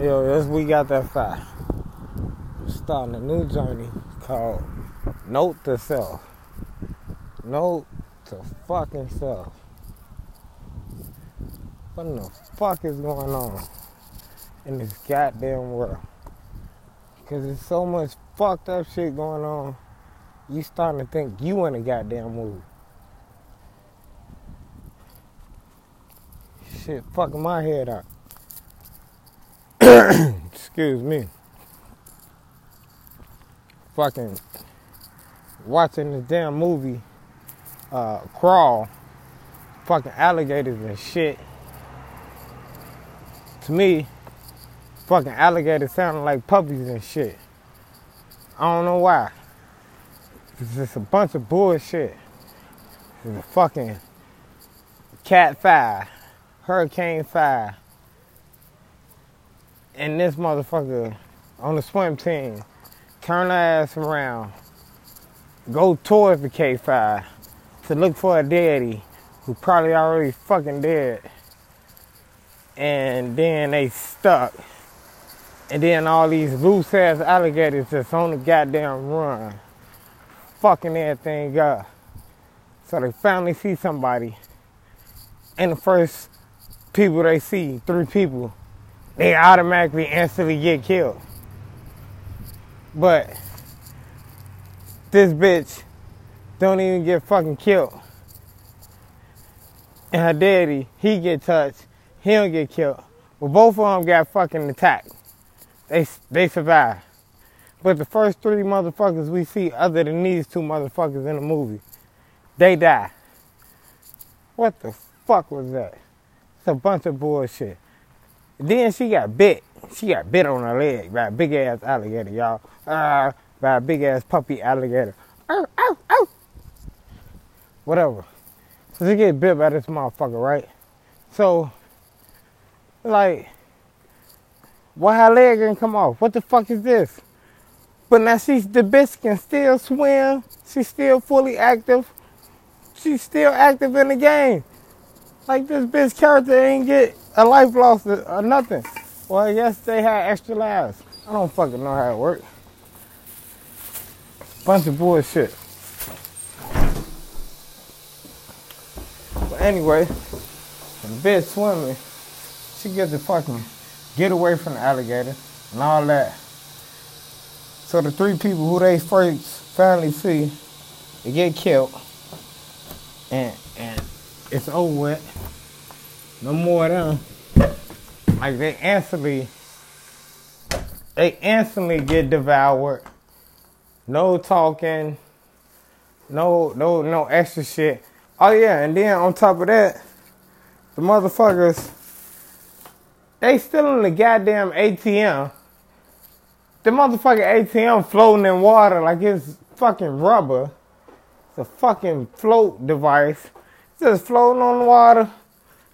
Yo, this we got that fire. We're starting a new journey called Note to Self. Note to fucking self. What in the fuck is going on in this goddamn world? Cause there's so much fucked up shit going on. You starting to think you in a goddamn movie. Shit fucking my head up. Excuse me. Fucking watching this damn movie, uh, Crawl, fucking alligators and shit. To me, fucking alligators sounding like puppies and shit. I don't know why. It's just a bunch of bullshit. It's a fucking Cat 5, Hurricane 5, and this motherfucker on the swim team turn her ass around, go towards the K5 to look for a daddy who probably already fucking dead. And then they stuck. And then all these loose ass alligators that's on the goddamn run, fucking everything up. So they finally see somebody. And the first people they see, three people, they automatically instantly get killed. But this bitch don't even get fucking killed. And her daddy, he get touched, he don't get killed. But both of them got fucking attacked. They they survive. But the first three motherfuckers we see, other than these two motherfuckers in the movie, they die. What the fuck was that? It's a bunch of bullshit. Then she got bit. She got bit on her leg by a big ass alligator, y'all. Uh, by a big ass puppy alligator. Ow, ow, ow. Whatever. So she get bit by this motherfucker, right? So, like, why her leg didn't come off? What the fuck is this? But now she's the bitch can still swim. She's still fully active. She's still active in the game. Like this bitch character ain't get a life lost or uh, nothing. Well, yes, they had extra lives. I don't fucking know how it works. Bunch of bullshit. But anyway, the bitch swimming, she gets to fucking get away from the alligator and all that. So the three people who they first finally see, they get killed, and and it's over with. No more of them. Like they instantly, they instantly get devoured. No talking. No, no, no extra shit. Oh yeah, and then on top of that, the motherfuckers, they still in the goddamn ATM. The motherfucking ATM floating in water like it's fucking rubber. It's a fucking float device. It's just floating on the water.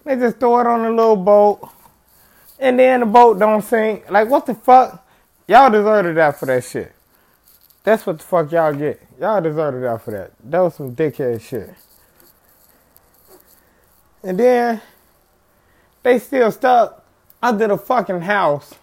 They just throw it on a little boat. And then the boat don't sink. Like what the fuck? Y'all deserted that for that shit. That's what the fuck y'all get. Y'all deserted that for that. That was some dickhead shit. And then they still stuck under the fucking house.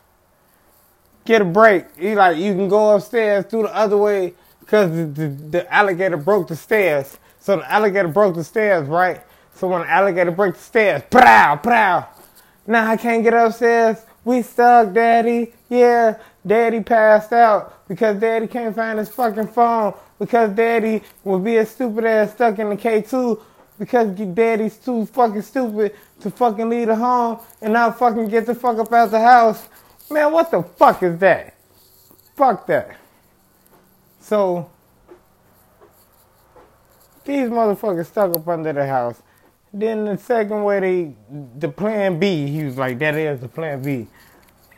Get a break. You like you can go upstairs through the other way because the, the, the alligator broke the stairs. So the alligator broke the stairs, right? So when the alligator breaks the stairs, prow, prow. Now I can't get upstairs. We stuck, daddy. Yeah, daddy passed out because daddy can't find his fucking phone because daddy would be a stupid ass stuck in the K2 because daddy's too fucking stupid to fucking leave the home and not fucking get the fuck up out the house. Man, what the fuck is that? Fuck that. So, these motherfuckers stuck up under the house. Then the second way they, the plan B, he was like, that is the plan B.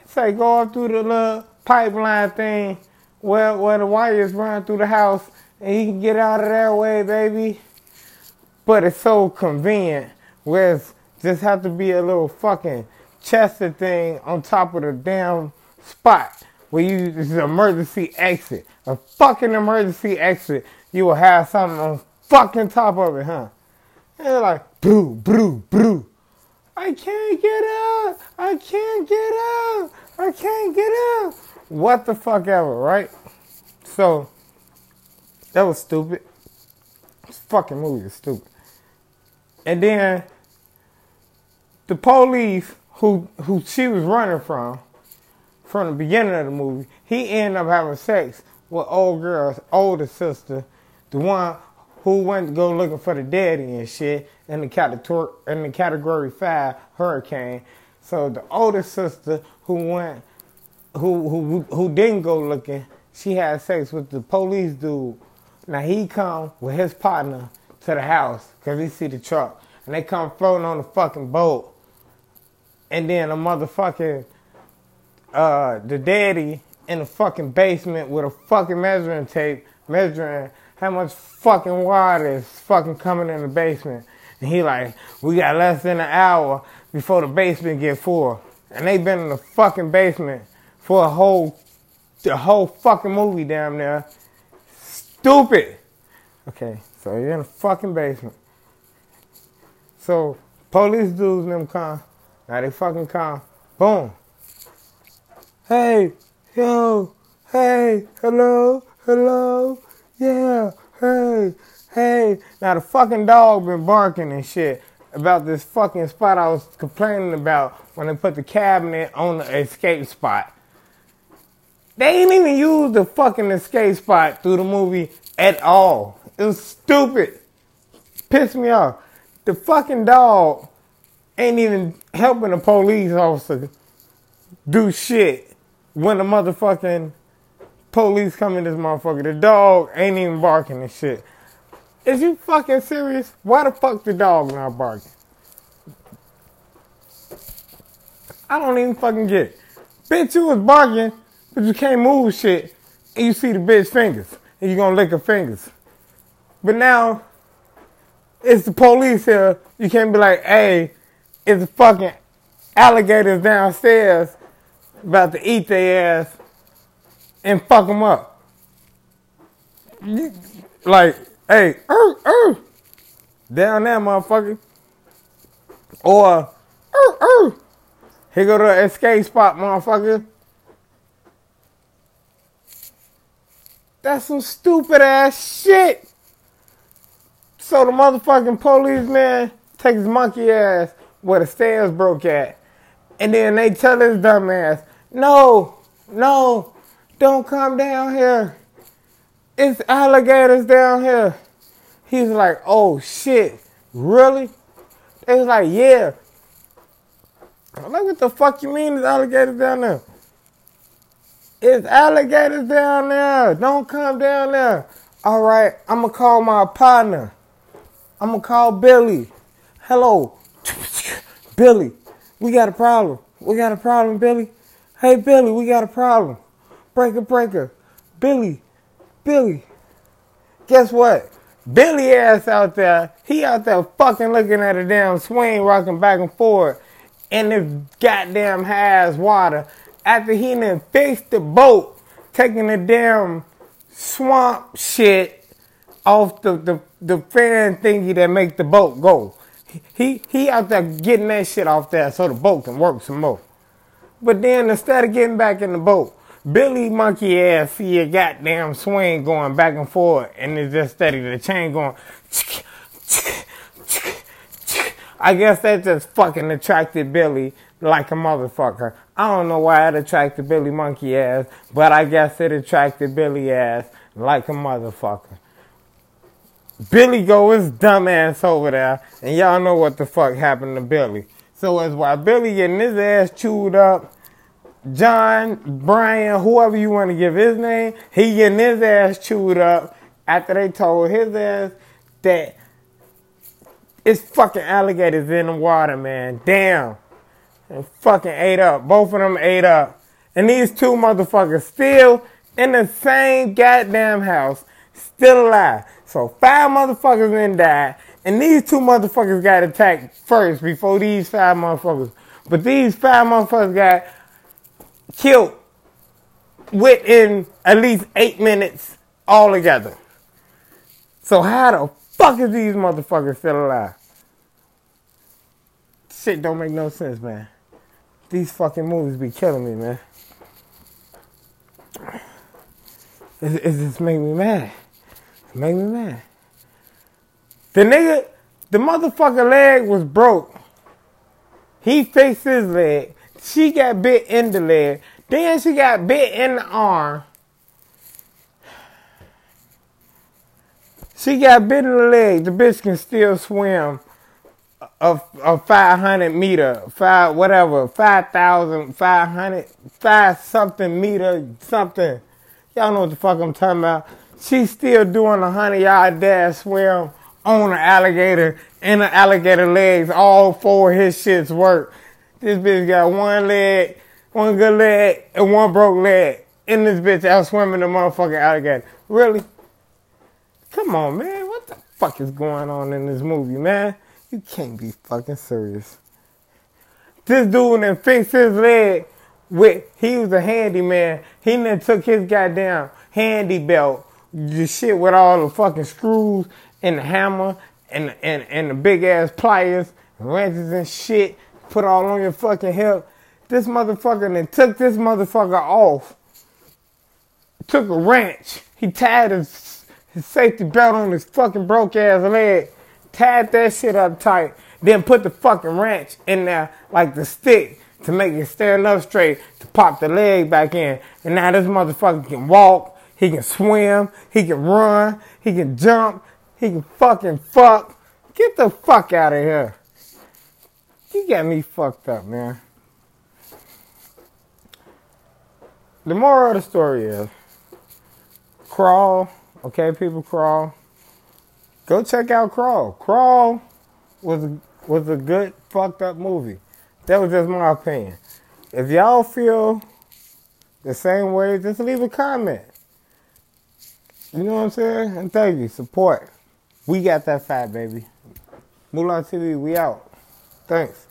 Say, go up through the little pipeline thing where, where the wires run through the house and he can get out of that way, baby. But it's so convenient, whereas just have to be a little fucking chested thing on top of the damn spot where you this is an emergency exit. A fucking emergency exit. You will have something on fucking top of it, huh? And they're like, brew, brew, brew. I can't get out. I can't get out. I can't get out. What the fuck ever, right? So that was stupid. This fucking movie is stupid. And then the police who who she was running from, from the beginning of the movie, he ended up having sex with old girl's older sister, the one who went to go looking for the daddy and shit in the category in the category five hurricane. So the older sister who went who who who didn't go looking, she had sex with the police dude. Now he come with his partner to the house because he see the truck, and they come floating on the fucking boat, and then a motherfucking uh the daddy in the fucking basement with a fucking measuring tape measuring how much fucking water is fucking coming in the basement. And he like, we got less than an hour before the basement get full. And they been in the fucking basement for a whole, the whole fucking movie down there. Stupid. Okay, so you're in the fucking basement. So police dudes them come. Now they fucking come. Boom. Hey, yo, hey, hello, hello, yeah, hey, hey. Now the fucking dog been barking and shit about this fucking spot I was complaining about when they put the cabinet on the escape spot. They ain't even used the fucking escape spot through the movie at all. It was stupid. Pissed me off. The fucking dog ain't even helping the police officer do shit when the motherfucking police come in this motherfucker. The dog ain't even barking and shit. Is you fucking serious? Why the fuck the dog not barking? I don't even fucking get it. Bitch, you was barking, but you can't move shit, and you see the bitch fingers, and you gonna lick her fingers. But now, it's the police here. You can't be like, hey, it's the fucking alligators downstairs about to eat their ass and fuck them up. Like, hey, er, er, down there, motherfucker. Or, er, er, here go the escape spot, motherfucker. That's some stupid ass shit. So the motherfucking policeman takes monkey ass where the stairs broke at. And then they tell his dumb ass, no, no, don't come down here. It's alligators down here. He's like, oh shit, really? They was like, yeah. I'm like, what the fuck you mean there's alligators down there? It's alligators down there. Don't come down there. All right, I'm gonna call my partner. I'm gonna call Billy. Hello, Billy. We got a problem. We got a problem, Billy. Hey, Billy, we got a problem. Breaker, breaker. Billy, Billy. Guess what? Billy ass out there, he out there fucking looking at a damn swing rocking back and forth in this goddamn has water after he done fixed the boat, taking the damn swamp shit off the, the, the fan thingy that make the boat go. He he out there getting that shit off there so the boat can work some more. But then instead of getting back in the boat, Billy monkey ass see a goddamn swing going back and forth and it's just steady the chain going I guess that just fucking attracted Billy like a motherfucker. I don't know why it attracted Billy monkey ass, but I guess it attracted Billy ass like a motherfucker. Billy go his dumb ass over there, and y'all know what the fuck happened to Billy. So as why Billy getting his ass chewed up, John, Brian, whoever you want to give his name, he getting his ass chewed up after they told his ass that it's fucking alligators in the water, man. Damn. And fucking ate up. Both of them ate up. And these two motherfuckers still in the same goddamn house, still alive. So five motherfuckers then died. And these two motherfuckers got attacked first before these five motherfuckers. But these five motherfuckers got killed within at least eight minutes altogether. So how the fuck is these motherfuckers still alive? Shit don't make no sense, man. these fucking movies be killing me, man. It, just make me mad. Make me mad. The nigga, the motherfucker leg was broke. He fixed his leg. She got bit in the leg. Then she got bit in the arm. She got bit in the leg. The bitch can still swim a, a 500 meter, five, whatever, 5,000, 500, five something meter, something. Y'all know what the fuck I'm talking about. She's still doing a 100 yard dash swim on an alligator in an alligator legs. All four of his shits work. This bitch got one leg, one good leg, and one broke leg. And this bitch out swimming the motherfucking alligator. Really? Come on, man. What the fuck is going on in this movie, man? You can't be fucking serious. This dude then fixed his leg with, he was a handyman. He then took his goddamn handy belt, the shit with all the fucking screws and the hammer and, and, and the big ass pliers, wrenches and shit, put all on your fucking hip. This motherfucker then took this motherfucker off. Took a wrench. He tied his, his safety belt on his fucking broke ass leg tied that shit up tight, then put the fucking wrench in there like the stick to make it stand up straight to pop the leg back in. And now this motherfucker can walk, he can swim, he can run, he can jump, he can fucking fuck. Get the fuck out of here. You got me fucked up, man. The moral of the story is crawl, okay, people crawl Go check out Crawl. Crawl was was a good fucked up movie. That was just my opinion. If y'all feel the same way, just leave a comment. You know what I'm saying? And thank you. Support. We got that fat, baby. Moolah TV, we out. Thanks.